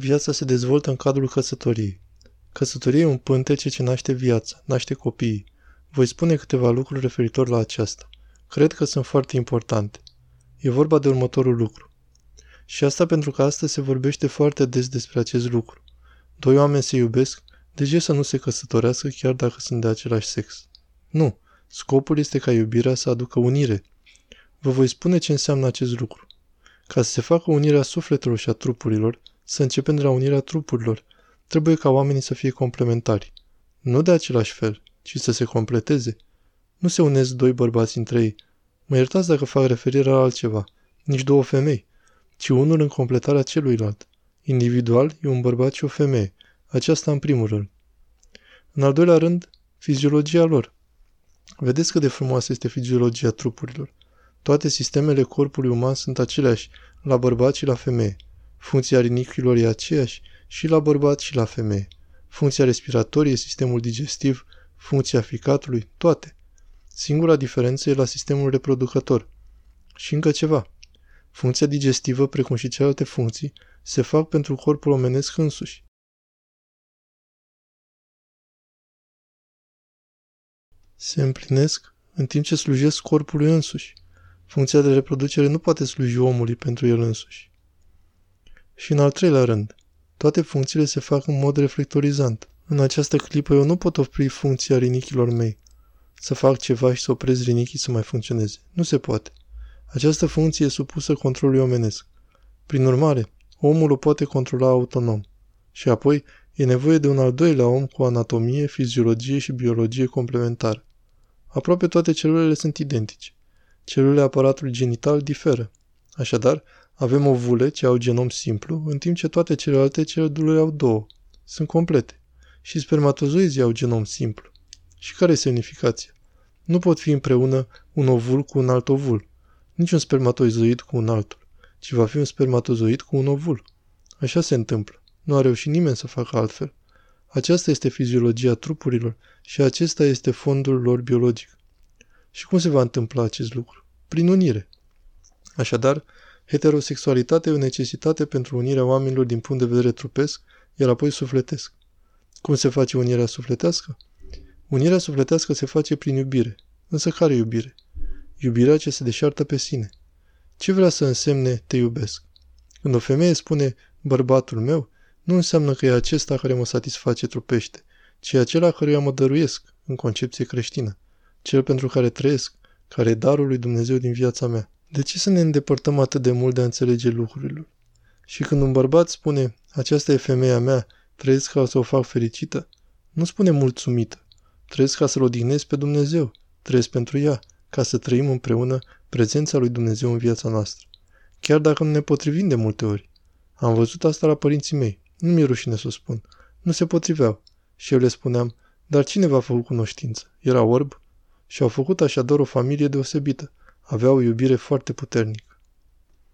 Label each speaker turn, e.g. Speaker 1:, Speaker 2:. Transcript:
Speaker 1: Viața se dezvoltă în cadrul căsătoriei. Căsătoria e un pântece ce naște viața, naște copiii. Voi spune câteva lucruri referitor la aceasta. Cred că sunt foarte importante. E vorba de următorul lucru. Și asta pentru că astăzi se vorbește foarte des despre acest lucru. Doi oameni se iubesc, de ce să nu se căsătorească chiar dacă sunt de același sex? Nu. Scopul este ca iubirea să aducă unire. Vă voi spune ce înseamnă acest lucru. Ca să se facă unirea sufletelor și a trupurilor, să începem de la unirea trupurilor, trebuie ca oamenii să fie complementari. Nu de același fel, ci să se completeze. Nu se unesc doi bărbați între ei. Mă iertați dacă fac referire la altceva. Nici două femei, ci unul în completarea celuilalt. Individual e un bărbat și o femeie. Aceasta în primul rând. În al doilea rând, fiziologia lor. Vedeți cât de frumoasă este fiziologia trupurilor. Toate sistemele corpului uman sunt aceleași, la bărbat și la femeie. Funcția rinichilor e aceeași și la bărbat și la femeie. Funcția respiratorie, sistemul digestiv, funcția ficatului, toate. Singura diferență e la sistemul reproducător. Și încă ceva. Funcția digestivă, precum și celelalte funcții, se fac pentru corpul omenesc însuși. Se împlinesc în timp ce slujesc corpului însuși. Funcția de reproducere nu poate sluji omului pentru el însuși. Și în al treilea rând, toate funcțiile se fac în mod reflectorizant. În această clipă eu nu pot opri funcția rinichilor mei. Să fac ceva și să oprez rinichii să mai funcționeze. Nu se poate. Această funcție e supusă controlului omenesc. Prin urmare, omul o poate controla autonom. Și apoi, e nevoie de un al doilea om cu anatomie, fiziologie și biologie complementară. Aproape toate celulele sunt identice. Celulele aparatului genital diferă. Așadar, avem ovule ce au genom simplu, în timp ce toate celelalte celule au două. Sunt complete. Și spermatozoizii au genom simplu. Și care e semnificația? Nu pot fi împreună un ovul cu un alt ovul. Nici un spermatozoid cu un altul, ci va fi un spermatozoid cu un ovul. Așa se întâmplă. Nu a reușit nimeni să facă altfel. Aceasta este fiziologia trupurilor și acesta este fondul lor biologic. Și cum se va întâmpla acest lucru? Prin unire. Așadar, heterosexualitatea e o necesitate pentru unirea oamenilor din punct de vedere trupesc, iar apoi sufletesc. Cum se face unirea sufletească? Unirea sufletească se face prin iubire. Însă care iubire? Iubirea ce se deșartă pe sine. Ce vrea să însemne te iubesc? Când o femeie spune bărbatul meu, nu înseamnă că e acesta care mă satisface trupește, ci acela căruia mă dăruiesc, în concepție creștină, cel pentru care trăiesc, care e darul lui Dumnezeu din viața mea. De ce să ne îndepărtăm atât de mult de a înțelege lucrurile? Și când un bărbat spune, aceasta e femeia mea, trăiesc ca să o fac fericită, nu spune mulțumită. Trăiesc ca să-L odihnesc pe Dumnezeu. Trăiesc pentru ea, ca să trăim împreună prezența lui Dumnezeu în viața noastră. Chiar dacă nu ne potrivim de multe ori. Am văzut asta la părinții mei. Nu mi-e rușine să o spun. Nu se potriveau. Și eu le spuneam, dar cine v-a făcut cunoștință? Era orb? Și au făcut așadar o familie deosebită. Aveau o iubire foarte puternică.